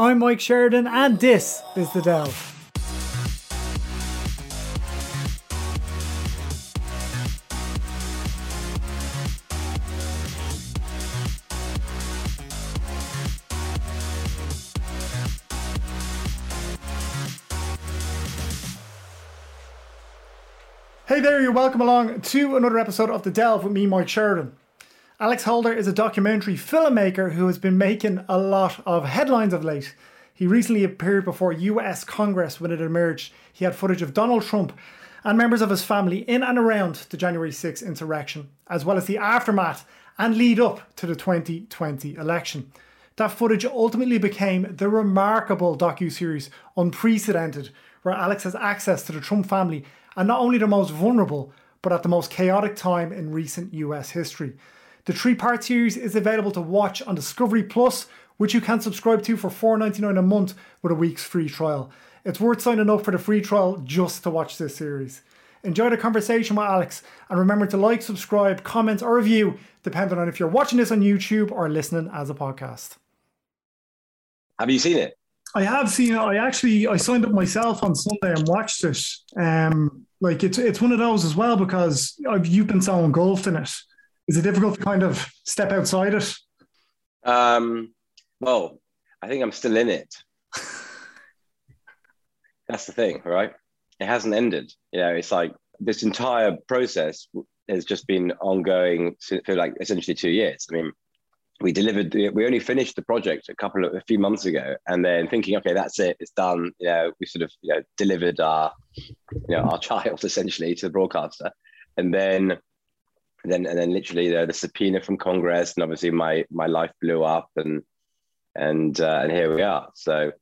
I'm Mike Sheridan, and this is The Delve. Hey there, you're welcome along to another episode of The Delve with me, Mike Sheridan. Alex Holder is a documentary filmmaker who has been making a lot of headlines of late. He recently appeared before US Congress when it emerged he had footage of Donald Trump and members of his family in and around the January 6 insurrection, as well as the aftermath and lead up to the 2020 election. That footage ultimately became the remarkable docu-series Unprecedented, where Alex has access to the Trump family and not only the most vulnerable, but at the most chaotic time in recent US history. The three part series is available to watch on Discovery Plus, which you can subscribe to for $4.99 a month with a week's free trial. It's worth signing up for the free trial just to watch this series. Enjoy the conversation with Alex and remember to like, subscribe, comment, or review, depending on if you're watching this on YouTube or listening as a podcast. Have you seen it? I have seen it. I actually I signed up myself on Sunday and watched it. Um, like it's it's one of those as well because I've, you've been so engulfed in it. Is it difficult to kind of step outside it? Um, well, I think I'm still in it. That's the thing, right? It hasn't ended. You know, it's like this entire process has just been ongoing for like essentially two years. I mean, we delivered we only finished the project a couple of a few months ago and then thinking okay that's it it's done you know we sort of you know delivered our you know our child essentially to the broadcaster and then then and then literally the, the subpoena from congress and obviously my my life blew up and and uh, and here we are so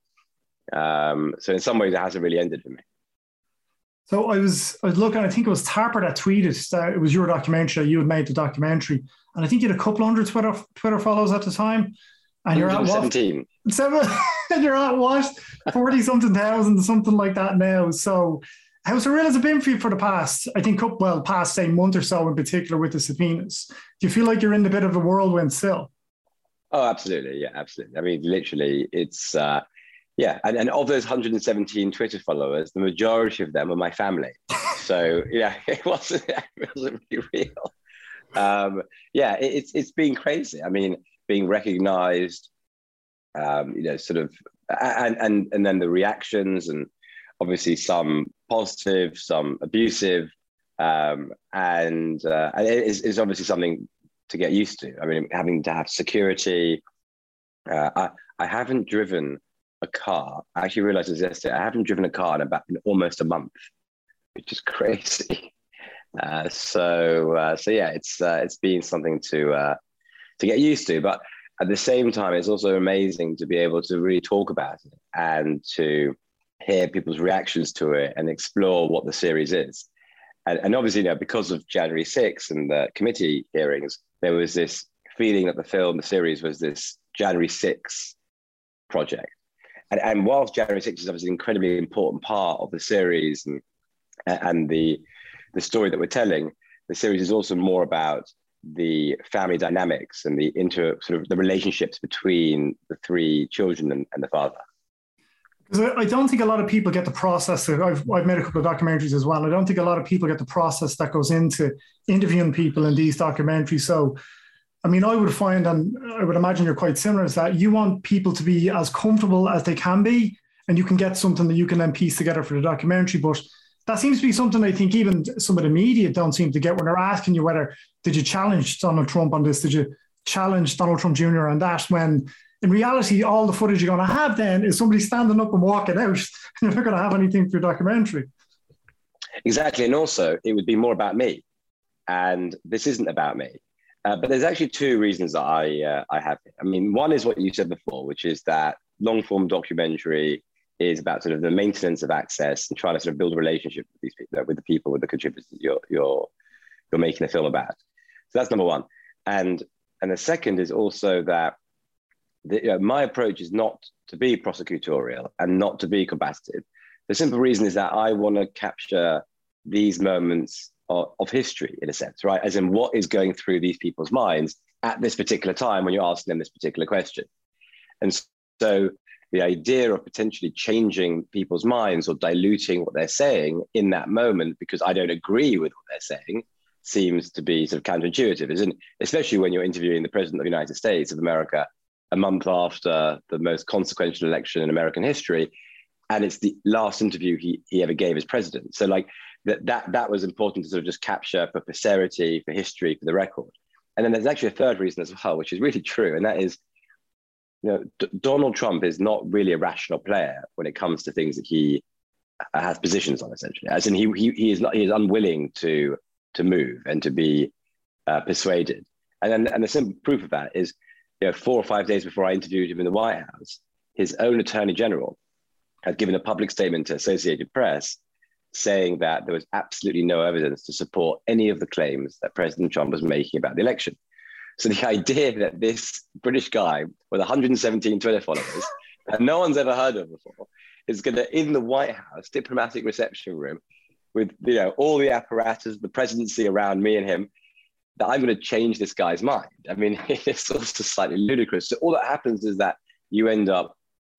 um so in some ways it hasn't really ended for me so I was I was looking. I think it was Tapper that tweeted that it was your documentary. You had made the documentary, and I think you had a couple hundred Twitter Twitter follows at the time. And you're at what? Seventeen. Seven. and you're at what? Forty something thousand, something like that now. So, how surreal has it been for you for the past? I think well, past say month or so in particular with the subpoenas. Do you feel like you're in a bit of a whirlwind still? Oh, absolutely. Yeah, absolutely. I mean, literally, it's. uh yeah, and, and of those 117 Twitter followers, the majority of them are my family. So yeah, it wasn't it wasn't really real. Um, yeah, it, it's it's been crazy. I mean, being recognised, um, you know, sort of, and and and then the reactions, and obviously some positive, some abusive, um, and uh, and it is, is obviously something to get used to. I mean, having to have security. Uh, I I haven't driven a car. I actually realized this yesterday. I haven't driven a car in about in almost a month, which is crazy. Uh, so uh, so yeah, it's uh, it's been something to uh, to get used to, but at the same time, it's also amazing to be able to really talk about it and to hear people's reactions to it and explore what the series is. And, and obviously, you know, because of January 6th and the committee hearings, there was this feeling that the film, the series, was this January 6th project and, and whilst January 6 is obviously an incredibly important part of the series and, and the, the story that we're telling, the series is also more about the family dynamics and the inter sort of the relationships between the three children and, and the father. Because I don't think a lot of people get the process. that I've, I've made a couple of documentaries as well. I don't think a lot of people get the process that goes into interviewing people in these documentaries. So I mean, I would find, and I would imagine you're quite similar, is that you want people to be as comfortable as they can be, and you can get something that you can then piece together for the documentary. But that seems to be something I think even some of the media don't seem to get when they're asking you whether did you challenge Donald Trump on this? Did you challenge Donald Trump Jr. on that? When in reality, all the footage you're going to have then is somebody standing up and walking out. You're not going to have anything for your documentary. Exactly. And also, it would be more about me. And this isn't about me. Uh, but there's actually two reasons that I uh, I have. I mean, one is what you said before, which is that long form documentary is about sort of the maintenance of access and trying to sort of build a relationship with these people, with the people, with the contributors you're you're you're making a film about. So that's number one. And and the second is also that the, you know, my approach is not to be prosecutorial and not to be combative. The simple reason is that I want to capture these moments of, of history in a sense, right? As in what is going through these people's minds at this particular time when you're asking them this particular question. And so the idea of potentially changing people's minds or diluting what they're saying in that moment because I don't agree with what they're saying seems to be sort of counterintuitive, isn't especially when you're interviewing the president of the United States of America a month after the most consequential election in American history. And it's the last interview he, he ever gave as president. So like that, that that was important to sort of just capture for posterity, for history, for the record. And then there's actually a third reason as well, which is really true, and that is you know, D- Donald Trump is not really a rational player when it comes to things that he has positions on, essentially. As in, he he, he is not he is unwilling to to move and to be uh, persuaded. And then, and the simple proof of that is, you know, four or five days before I interviewed him in the White House, his own Attorney General had given a public statement to Associated Press saying that there was absolutely no evidence to support any of the claims that President Trump was making about the election. So the idea that this British guy with 117 Twitter followers that no one's ever heard of before is going to, in the White House diplomatic reception room, with you know all the apparatus, the presidency around me and him, that I'm going to change this guy's mind. I mean, it's also slightly ludicrous. So all that happens is that you end up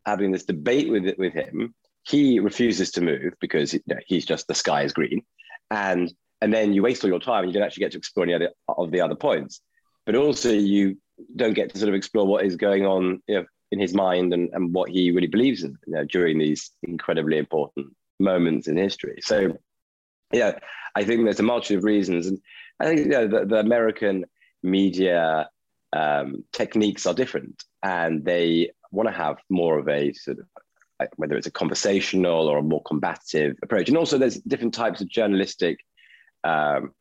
having this debate with with him. He refuses to move because you know, he's just the sky is green, and and then you waste all your time and you don't actually get to explore any other of the other points but also you don't get to sort of explore what is going on you know, in his mind and, and what he really believes in you know, during these incredibly important moments in history. So, yeah, I think there's a multitude of reasons, and I think you know, the, the American media um, techniques are different, and they want to have more of a sort of whether it's a conversational or a more combative approach, and also there's different types of journalistic um,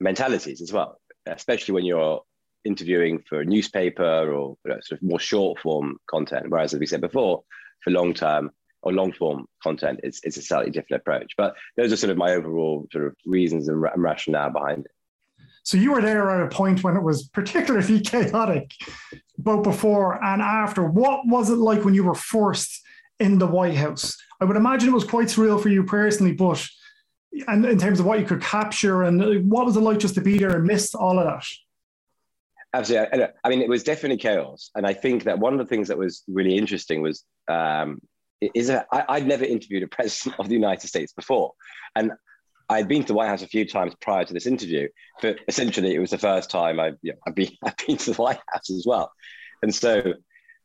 mentalities as well, especially when you're interviewing for a newspaper or you know, sort of more short form content. Whereas, as we said before, for long term or long form content, it's, it's a slightly different approach. But those are sort of my overall sort of reasons and, and rationale behind it. So you were there at a point when it was particularly chaotic, both before and after. What was it like when you were first in the White House? I would imagine it was quite surreal for you personally, but and in terms of what you could capture and what was it like just to be there and miss all of that? Absolutely. I mean, it was definitely chaos. And I think that one of the things that was really interesting was um, is that I, I'd never interviewed a president of the United States before. And I'd been to the White House a few times prior to this interview, but essentially it was the first time I've, you know, I've, been, I've been to the White House as well. And so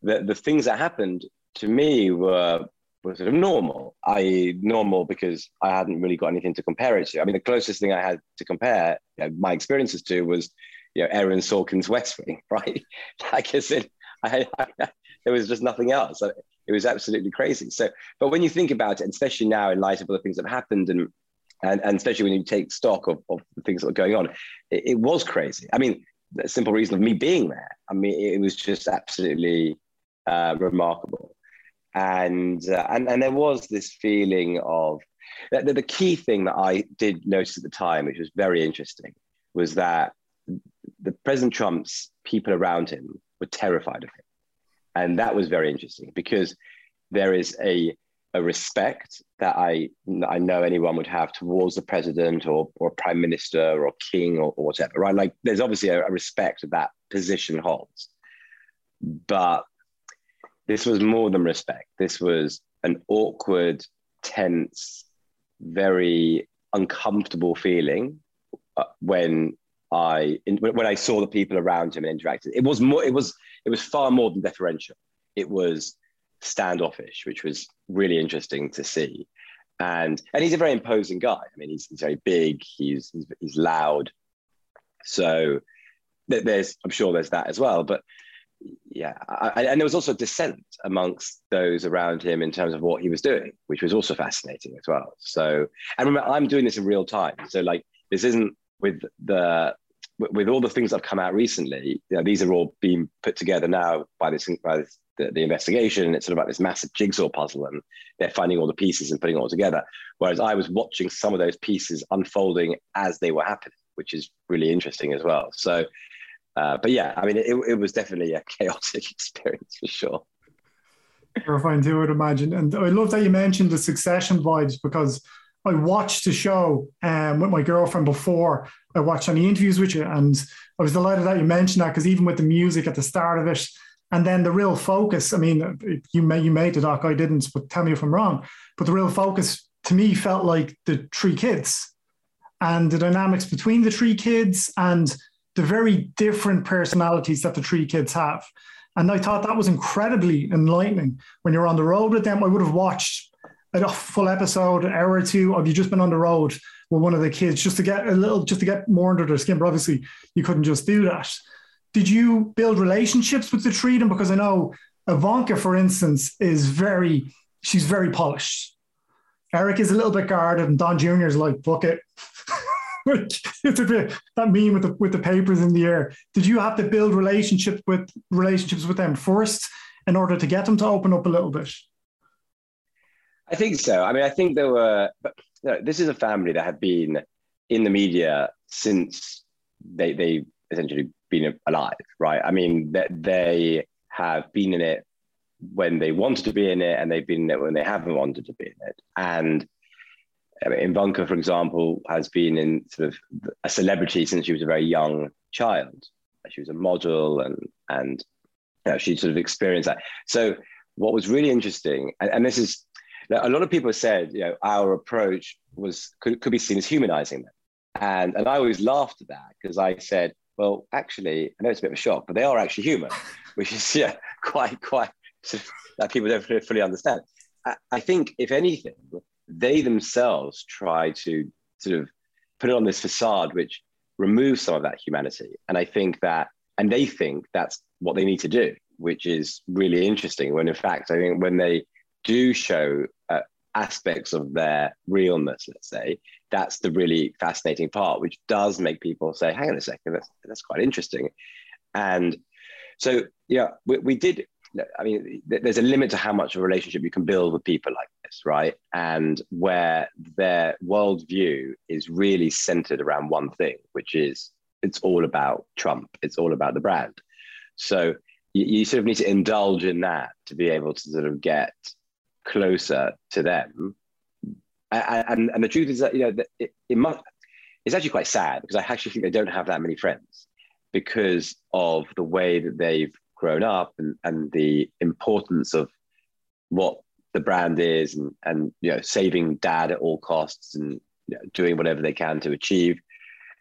the, the things that happened to me were, were sort of normal. I normal because I hadn't really got anything to compare it to. I mean, the closest thing I had to compare you know, my experiences to was you know Aaron Sorkin's West Wing, right? like I said, I, there was just nothing else. It was absolutely crazy. So, but when you think about it, especially now in light of all the things that have happened, and and, and especially when you take stock of, of the things that were going on, it, it was crazy. I mean, the simple reason of me being there. I mean, it, was just absolutely uh, remarkable, and uh, and and there was this feeling of the, the key thing that I did notice at the time, which was very interesting, was that the President Trump's people around him were terrified of him. And that was very interesting because there is a, a respect that I, I know anyone would have towards the president or, or prime minister or king or, or whatever, right? Like there's obviously a, a respect that that position holds. But this was more than respect. This was an awkward, tense, very uncomfortable feeling uh, when I when I saw the people around him and interacted. It was more. It was it was far more than deferential. It was standoffish, which was really interesting to see. And and he's a very imposing guy. I mean, he's, he's very big. He's, he's he's loud. So there's I'm sure there's that as well. But yeah, I, and there was also dissent amongst those around him in terms of what he was doing, which was also fascinating as well. So and remember, I'm doing this in real time. So like this isn't with the with all the things that have come out recently, you know, these are all being put together now by this, by this the, the, investigation. It's sort of like this massive jigsaw puzzle, and they're finding all the pieces and putting it all together. Whereas I was watching some of those pieces unfolding as they were happening, which is really interesting as well. So, uh, but yeah, I mean, it, it was definitely a chaotic experience for sure. Terrifying too, I would imagine. And I love that you mentioned the succession vibes because I watched the show um, with my girlfriend before I watched any interviews with you, and I was delighted that you mentioned that because even with the music at the start of it, And then the real focus, I mean, you, made, you made the doc, I didn't, but tell me if I'm wrong. But the real focus to me felt like the three kids and the dynamics between the three kids and the very different personalities that the three kids have. And I thought that was incredibly enlightening. When you're on the road with them, I would have watched a full episode, an hour or two of you just been on the road with one of the kids just to get a little, just to get more under their skin. But obviously, you couldn't just do that. Did you build relationships with the them? Because I know Ivanka, for instance, is very, she's very polished. Eric is a little bit guarded, and Don Jr. is like, book it. it's a bit that meme with the with the papers in the air. Did you have to build relationships with relationships with them first in order to get them to open up a little bit? I think so. I mean, I think there were, but you know, this is a family that have been in the media since they they essentially been alive, right? I mean, that they have been in it when they wanted to be in it, and they've been in it when they haven't wanted to be in it. And I mean, Ivanka, for example, has been in sort of a celebrity since she was a very young child. She was a model, and and you know, she sort of experienced that. So, what was really interesting, and, and this is a lot of people said, you know, our approach was could, could be seen as humanizing them. And, and I always laughed at that because I said, well, actually, I know it's a bit of a shock, but they are actually human, which is yeah, quite, quite sort of, that people don't fully understand. I, I think, if anything, they themselves try to sort of put it on this facade which removes some of that humanity. And I think that, and they think that's what they need to do, which is really interesting. When in fact, I think when they do show uh, aspects of their realness, let's say, that's the really fascinating part, which does make people say, hang on a second, that's, that's quite interesting. And so, yeah, we, we did. I mean, there's a limit to how much of a relationship you can build with people like this, right? And where their worldview is really centered around one thing, which is it's all about Trump, it's all about the brand. So you, you sort of need to indulge in that to be able to sort of get closer to them. And, and the truth is that you know it, it must. It's actually quite sad because I actually think they don't have that many friends because of the way that they've grown up and, and the importance of what the brand is and, and you know saving dad at all costs and you know, doing whatever they can to achieve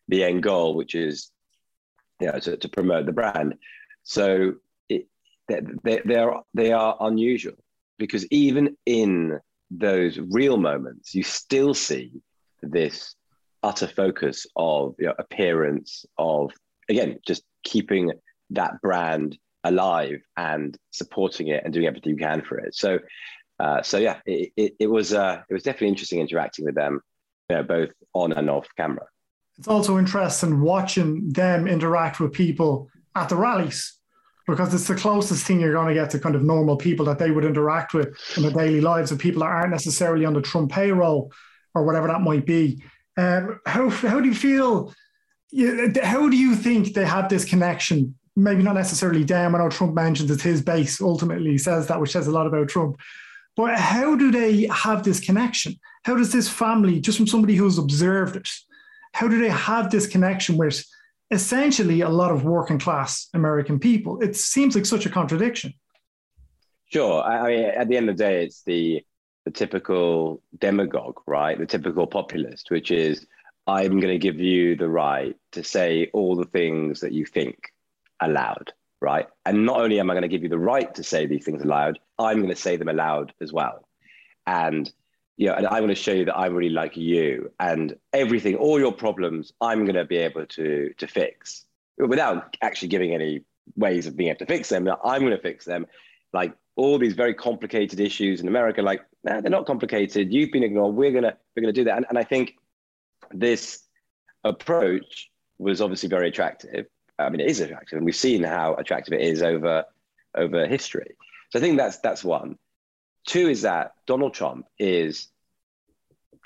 the end goal, which is you know to, to promote the brand. So it, they, they are they are unusual because even in those real moments, you still see this utter focus of know, appearance, of again, just keeping that brand alive and supporting it and doing everything you can for it. So, uh, so yeah, it, it, it was uh, it was definitely interesting interacting with them, you know, both on and off camera. It's also interesting watching them interact with people at the rallies because it's the closest thing you're going to get to kind of normal people that they would interact with in their daily lives of people that aren't necessarily on the Trump payroll or whatever that might be. Um, how, how do you feel? How do you think they have this connection? Maybe not necessarily them. I know Trump mentions it's his base. Ultimately, he says that, which says a lot about Trump. But how do they have this connection? How does this family, just from somebody who's observed it, how do they have this connection with essentially a lot of working class American people. It seems like such a contradiction. Sure. I mean, at the end of the day, it's the the typical demagogue, right? The typical populist, which is I'm going to give you the right to say all the things that you think aloud, right? And not only am I going to give you the right to say these things aloud, I'm going to say them aloud as well. And know, and I'm going to show you that I really like you and everything, all your problems, I'm going to be able to to fix without actually giving any ways of being able to fix them. I'm going to fix them. Like all these very complicated issues in America, like nah, they're not complicated. You've been ignored. We're gonna we're gonna do that. And, and I think this approach was obviously very attractive. I mean, it is attractive, and we've seen how attractive it is over over history. So I think that's that's one. Two is that Donald Trump is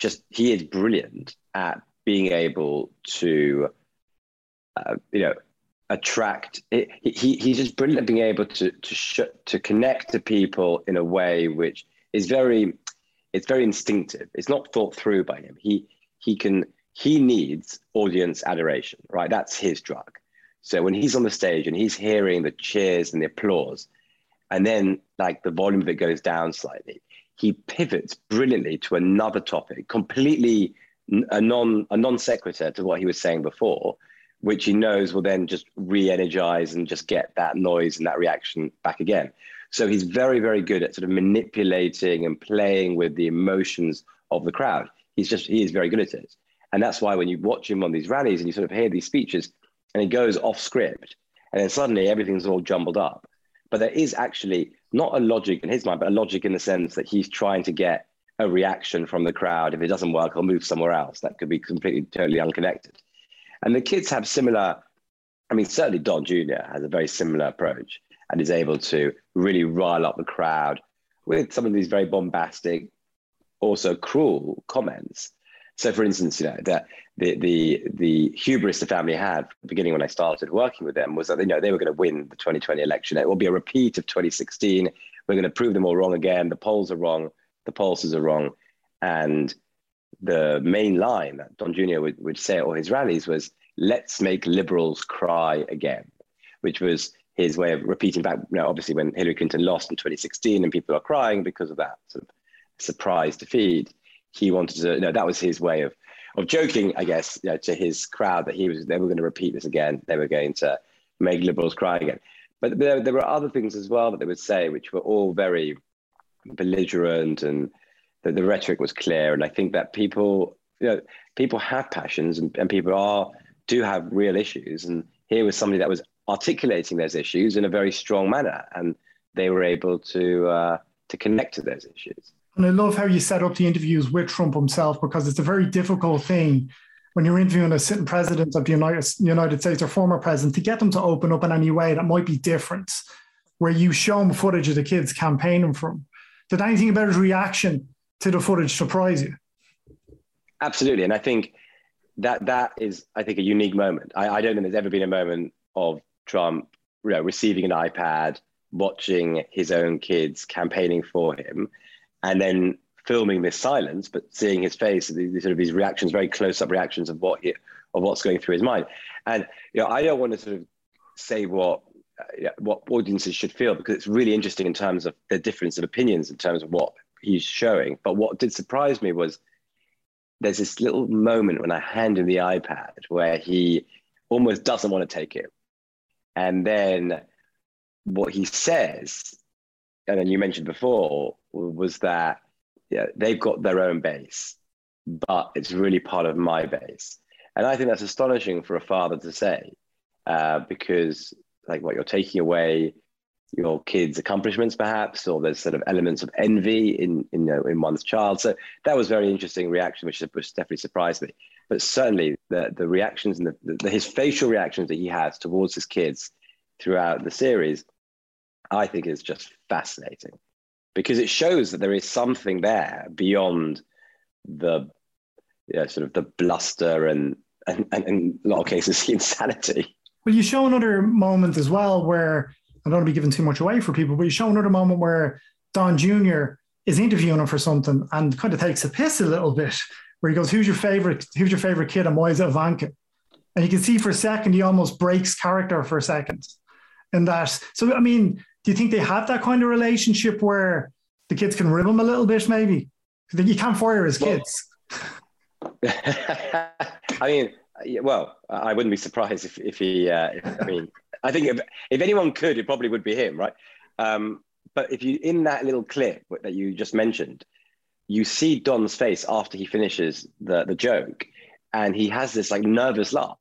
just, he is brilliant at being able to, uh, you know, attract, he, he, he's just brilliant at being able to, to, sh- to connect to people in a way which is very, it's very instinctive. It's not thought through by him. He, he can, he needs audience adoration, right? That's his drug. So when he's on the stage and he's hearing the cheers and the applause, and then like the volume of it goes down slightly. He pivots brilliantly to another topic, completely a non a non sequitur to what he was saying before, which he knows will then just re-energize and just get that noise and that reaction back again. So he's very, very good at sort of manipulating and playing with the emotions of the crowd. He's just he is very good at it. And that's why when you watch him on these rallies and you sort of hear these speeches and he goes off script and then suddenly everything's all jumbled up. But there is actually not a logic in his mind, but a logic in the sense that he's trying to get a reaction from the crowd. If it doesn't work, I'll move somewhere else. That could be completely, totally unconnected. And the kids have similar, I mean, certainly Don Jr. has a very similar approach and is able to really rile up the crowd with some of these very bombastic, also cruel comments. So, for instance, you know that the the the hubris the family had beginning when I started working with them was that you know they were going to win the 2020 election. It will be a repeat of 2016. We're going to prove them all wrong again. The polls are wrong. The pollsters are wrong. And the main line that Don Jr. would, would say at all his rallies was, "Let's make liberals cry again," which was his way of repeating back. You know, obviously when Hillary Clinton lost in 2016 and people are crying because of that sort of surprise defeat, he wanted to. You know, that was his way of of joking, I guess, you know, to his crowd that he was they were going to repeat this again. They were going to make liberals cry again. But there, there were other things as well that they would say, which were all very belligerent, and the, the rhetoric was clear. And I think that people, you know, people have passions, and, and people are do have real issues. And here was somebody that was articulating those issues in a very strong manner, and they were able to uh, to connect to those issues. And I love how you set up the interviews with Trump himself because it's a very difficult thing when you're interviewing a sitting president of the United, United States or former president to get them to open up in any way that might be different, where you show them footage of the kids campaigning from. Did anything about his reaction to the footage surprise you? Absolutely. And I think that that is, I think, a unique moment. I, I don't think there's ever been a moment of Trump you know, receiving an iPad, watching his own kids campaigning for him, and then filming this silence, but seeing his face, these sort of these reactions, very close-up reactions of what he, of what's going through his mind. And you know, I don't want to sort of say what uh, what audiences should feel because it's really interesting in terms of the difference of opinions in terms of what he's showing. But what did surprise me was there's this little moment when I hand him the iPad where he almost doesn't want to take it. And then what he says, and then you mentioned before, was that yeah, they've got their own base, but it's really part of my base. And I think that's astonishing for a father to say, uh, because like what you're taking away your kids' accomplishments, perhaps, or there's sort of elements of envy in in, you know, in one's child. So that was very interesting reaction, which, which definitely surprised me. But certainly the the reactions and the, the, his facial reactions that he has towards his kids throughout the series, I think is just fascinating because it shows that there is something there beyond the you know, sort of the bluster and, and, and in a lot of cases the insanity. Well, you show another moment as well where I don't want to be giving too much away for people, but you show another moment where Don Jr. is interviewing him for something and kind of takes a piss a little bit, where he goes, "Who's your favorite? Who's your favorite kid?" And why is it Ivanka? And you can see for a second he almost breaks character for a second, in that. So I mean, do you think they have that kind of relationship where the kids can rib him a little bit, maybe? You can't fire his kids. I mean, well, I wouldn't be surprised if, if he, uh, if, I mean, I think if, if anyone could, it probably would be him, right? Um, but if you, in that little clip that you just mentioned, you see Don's face after he finishes the, the joke and he has this like nervous laugh.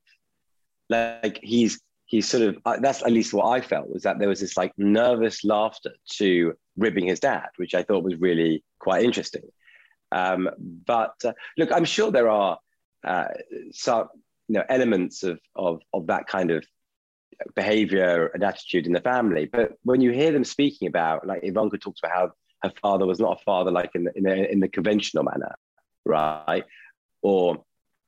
Like he's he's sort of uh, that's at least what I felt was that there was this like nervous laughter to ribbing his dad, which I thought was really quite interesting. Um, but uh, look, I'm sure there are uh, some you know elements of, of of that kind of behavior and attitude in the family. But when you hear them speaking about, like Ivanka talks about how her father was not a father like in the, in the, in the conventional manner, right? Or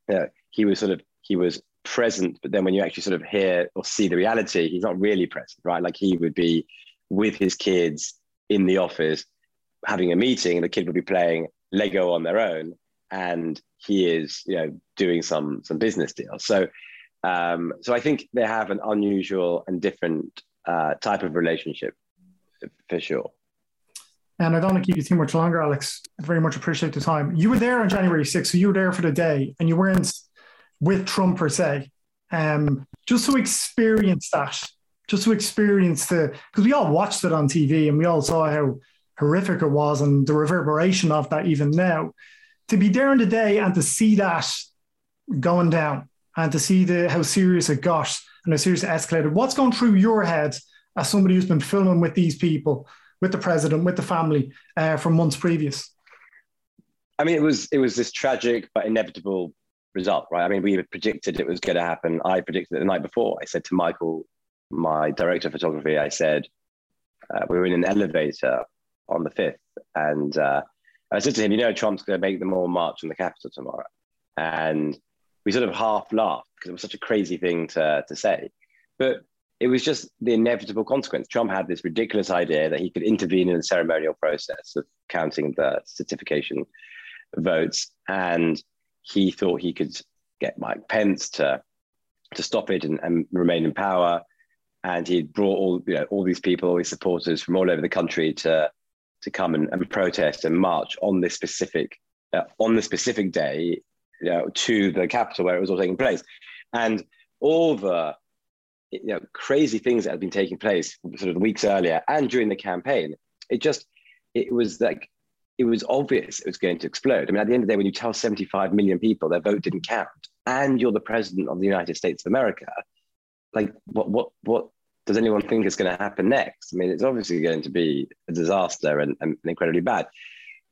you know, he was sort of he was present, but then when you actually sort of hear or see the reality, he's not really present, right? Like he would be with his kids in the office having a meeting, and the kid would be playing Lego on their own, and he is, you know, doing some some business deal. So, um, so I think they have an unusual and different uh, type of relationship for sure. And I don't want to keep you too much longer, Alex. I very much appreciate the time. You were there on January 6th, so you were there for the day, and you weren't with Trump per se. Um, just to experience that, just to experience the, because we all watched it on TV and we all saw how horrific it was and the reverberation of that even now. To be there in the day and to see that going down and to see the how serious it got and how serious it escalated, what's going through your head as somebody who's been filming with these people? with the president, with the family uh, for months previous? I mean, it was it was this tragic but inevitable result, right? I mean, we predicted it was going to happen. I predicted it the night before. I said to Michael, my director of photography, I said uh, we were in an elevator on the fifth, and uh, I said to him, you know, Trump's going to make them all march on the Capitol tomorrow, and we sort of half laughed because it was such a crazy thing to to say, but it was just the inevitable consequence. Trump had this ridiculous idea that he could intervene in the ceremonial process of counting the certification votes, and he thought he could get Mike Pence to to stop it and, and remain in power. And he brought all you know all these people, all these supporters from all over the country to to come and, and protest and march on this specific uh, on the specific day, you know, to the Capitol where it was all taking place, and all the you know crazy things that had been taking place sort of weeks earlier and during the campaign it just it was like it was obvious it was going to explode. I mean at the end of the day when you tell 75 million people their vote didn't count and you're the president of the united states of america like what what what does anyone think is going to happen next? I mean it's obviously going to be a disaster and, and incredibly bad.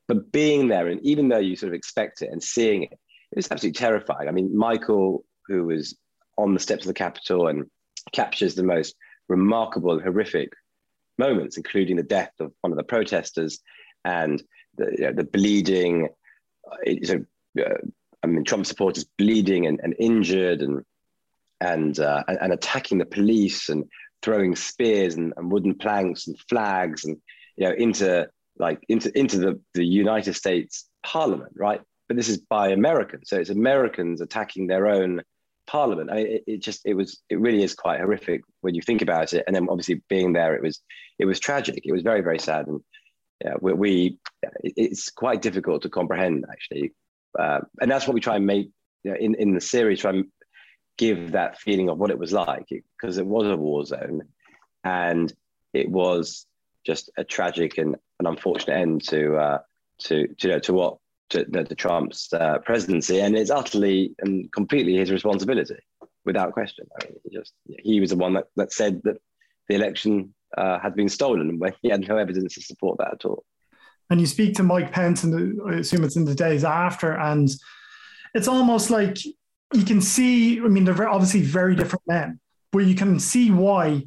But being there and even though you sort of expect it and seeing it it was absolutely terrifying. I mean michael who was on the steps of the capitol and captures the most remarkable, and horrific moments, including the death of one of the protesters and the, you know, the bleeding. Uh, uh, I mean, Trump supporters bleeding and, and injured and and, uh, and attacking the police and throwing spears and, and wooden planks and flags and you know into like into into the, the United States Parliament, right? But this is by Americans, so it's Americans attacking their own Parliament. I mean, it, it, just it was it really is quite horrific when you think about it. And then obviously being there, it was it was tragic. It was very very sad, and yeah, we, we it's quite difficult to comprehend actually. Uh, and that's what we try and make you know, in in the series. Try and give that feeling of what it was like because it was a war zone, and it was just a tragic and an unfortunate end to uh, to to, you know, to what to, to Trump's uh, presidency, and it's utterly and completely his responsibility, without question. I mean, he just he was the one that, that said that the election uh, had been stolen and when he had no evidence to support that at all. And you speak to Mike Pence, and I assume it's in the days after, and it's almost like you can see. I mean, they're obviously very different men, but you can see why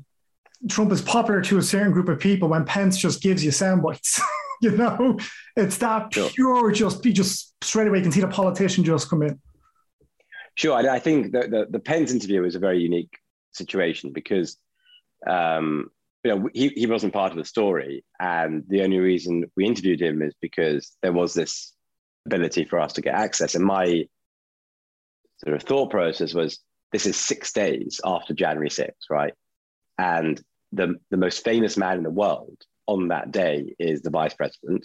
Trump is popular to a certain group of people when Pence just gives you sound bites. you know, it's that pure. Sure. Just you just straight away you can see the politician just come in. Sure, I, I think the, the the Pence interview is a very unique situation because um, you know he, he wasn't part of the story, and the only reason we interviewed him is because there was this ability for us to get access. And my sort of thought process was this is six days after January 6th, right? And the, the most famous man in the world on that day is the vice president.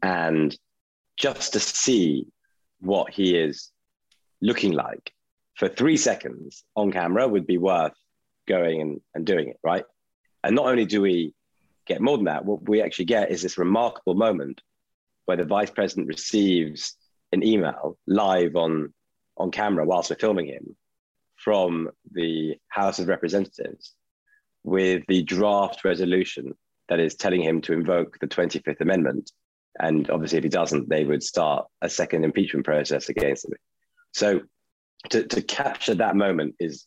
And just to see what he is looking like for three seconds on camera would be worth going and, and doing it, right? And not only do we get more than that, what we actually get is this remarkable moment where the vice president receives an email live on, on camera whilst we're filming him from the House of Representatives with the draft resolution that is telling him to invoke the 25th Amendment. And obviously, if he doesn't, they would start a second impeachment process against him. So to, to capture that moment is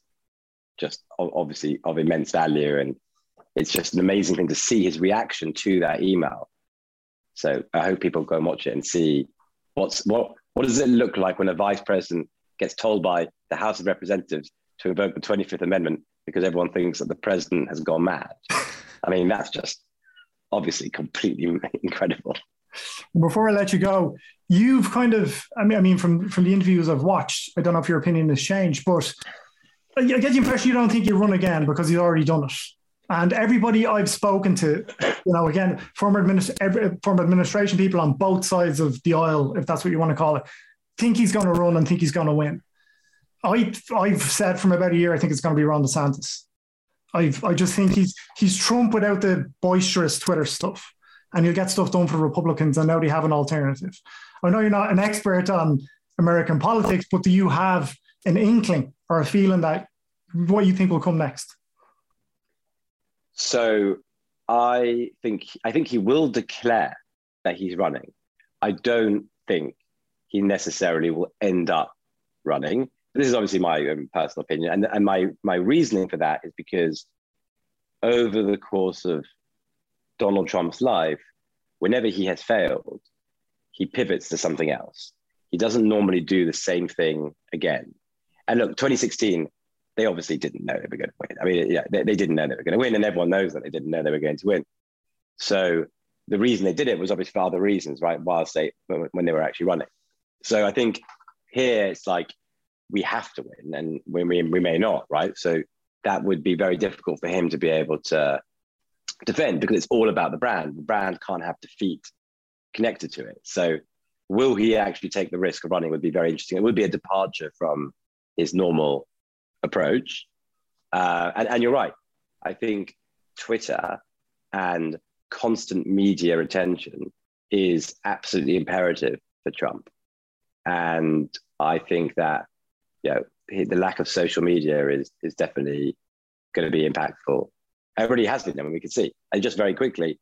just obviously of immense value. And it's just an amazing thing to see his reaction to that email. So I hope people go and watch it and see what's what what does it look like when a vice president gets told by the House of Representatives to invoke the 25th Amendment because everyone thinks that the president has gone mad. I mean, that's just obviously completely incredible. Before I let you go, you've kind of, I mean, I mean, from from the interviews I've watched, I don't know if your opinion has changed, but I get the impression you don't think you run again because you've already done it. And everybody I've spoken to, you know, again, former, administ- every, former administration people on both sides of the aisle, if that's what you want to call it, think he's going to run and think he's going to win. I, I've said from about a year, I think it's going to be Ron DeSantis. I I just think he's he's Trump without the boisterous Twitter stuff, and he'll get stuff done for Republicans, and now they have an alternative. I know you're not an expert on American politics, but do you have an inkling or a feeling that what you think will come next? So I think I think he will declare that he's running. I don't think he necessarily will end up running. This is obviously my own personal opinion, and, and my my reasoning for that is because over the course of Donald Trump's life, whenever he has failed, he pivots to something else. He doesn't normally do the same thing again. And look, 2016, they obviously didn't know they were going to win. I mean, yeah, they, they didn't know they were going to win, and everyone knows that they didn't know they were going to win. So the reason they did it was obviously for other reasons, right? Whilst they when they were actually running. So I think here it's like we have to win, and we, we, we may not, right? So that would be very difficult for him to be able to defend because it's all about the brand. The brand can't have defeat connected to it. So will he actually take the risk of running would be very interesting. It would be a departure from his normal approach. Uh, and, and you're right. I think Twitter and constant media attention is absolutely imperative for Trump. And I think that you know, the lack of social media is, is definitely going to be impactful. It already has been, I mean, we can see. And just very quickly,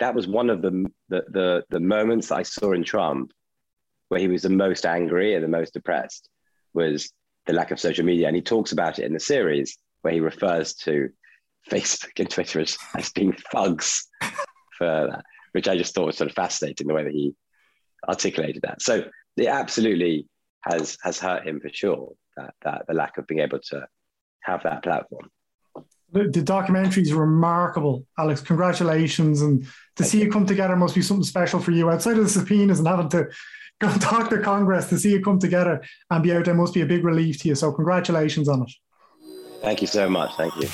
that was one of the, the, the, the moments I saw in Trump where he was the most angry and the most depressed was the lack of social media. And he talks about it in the series where he refers to Facebook and Twitter as, as being thugs for that, which I just thought was sort of fascinating the way that he articulated that. So it absolutely has has hurt him for sure, that, that the lack of being able to have that platform. The, the documentary is remarkable, Alex. Congratulations. And to see you. come together must be something special for you outside of the subpoenas and having to go talk to Congress to see you come together and be out there must be a big relief to you. So, congratulations on it. Thank you so much. Thank you.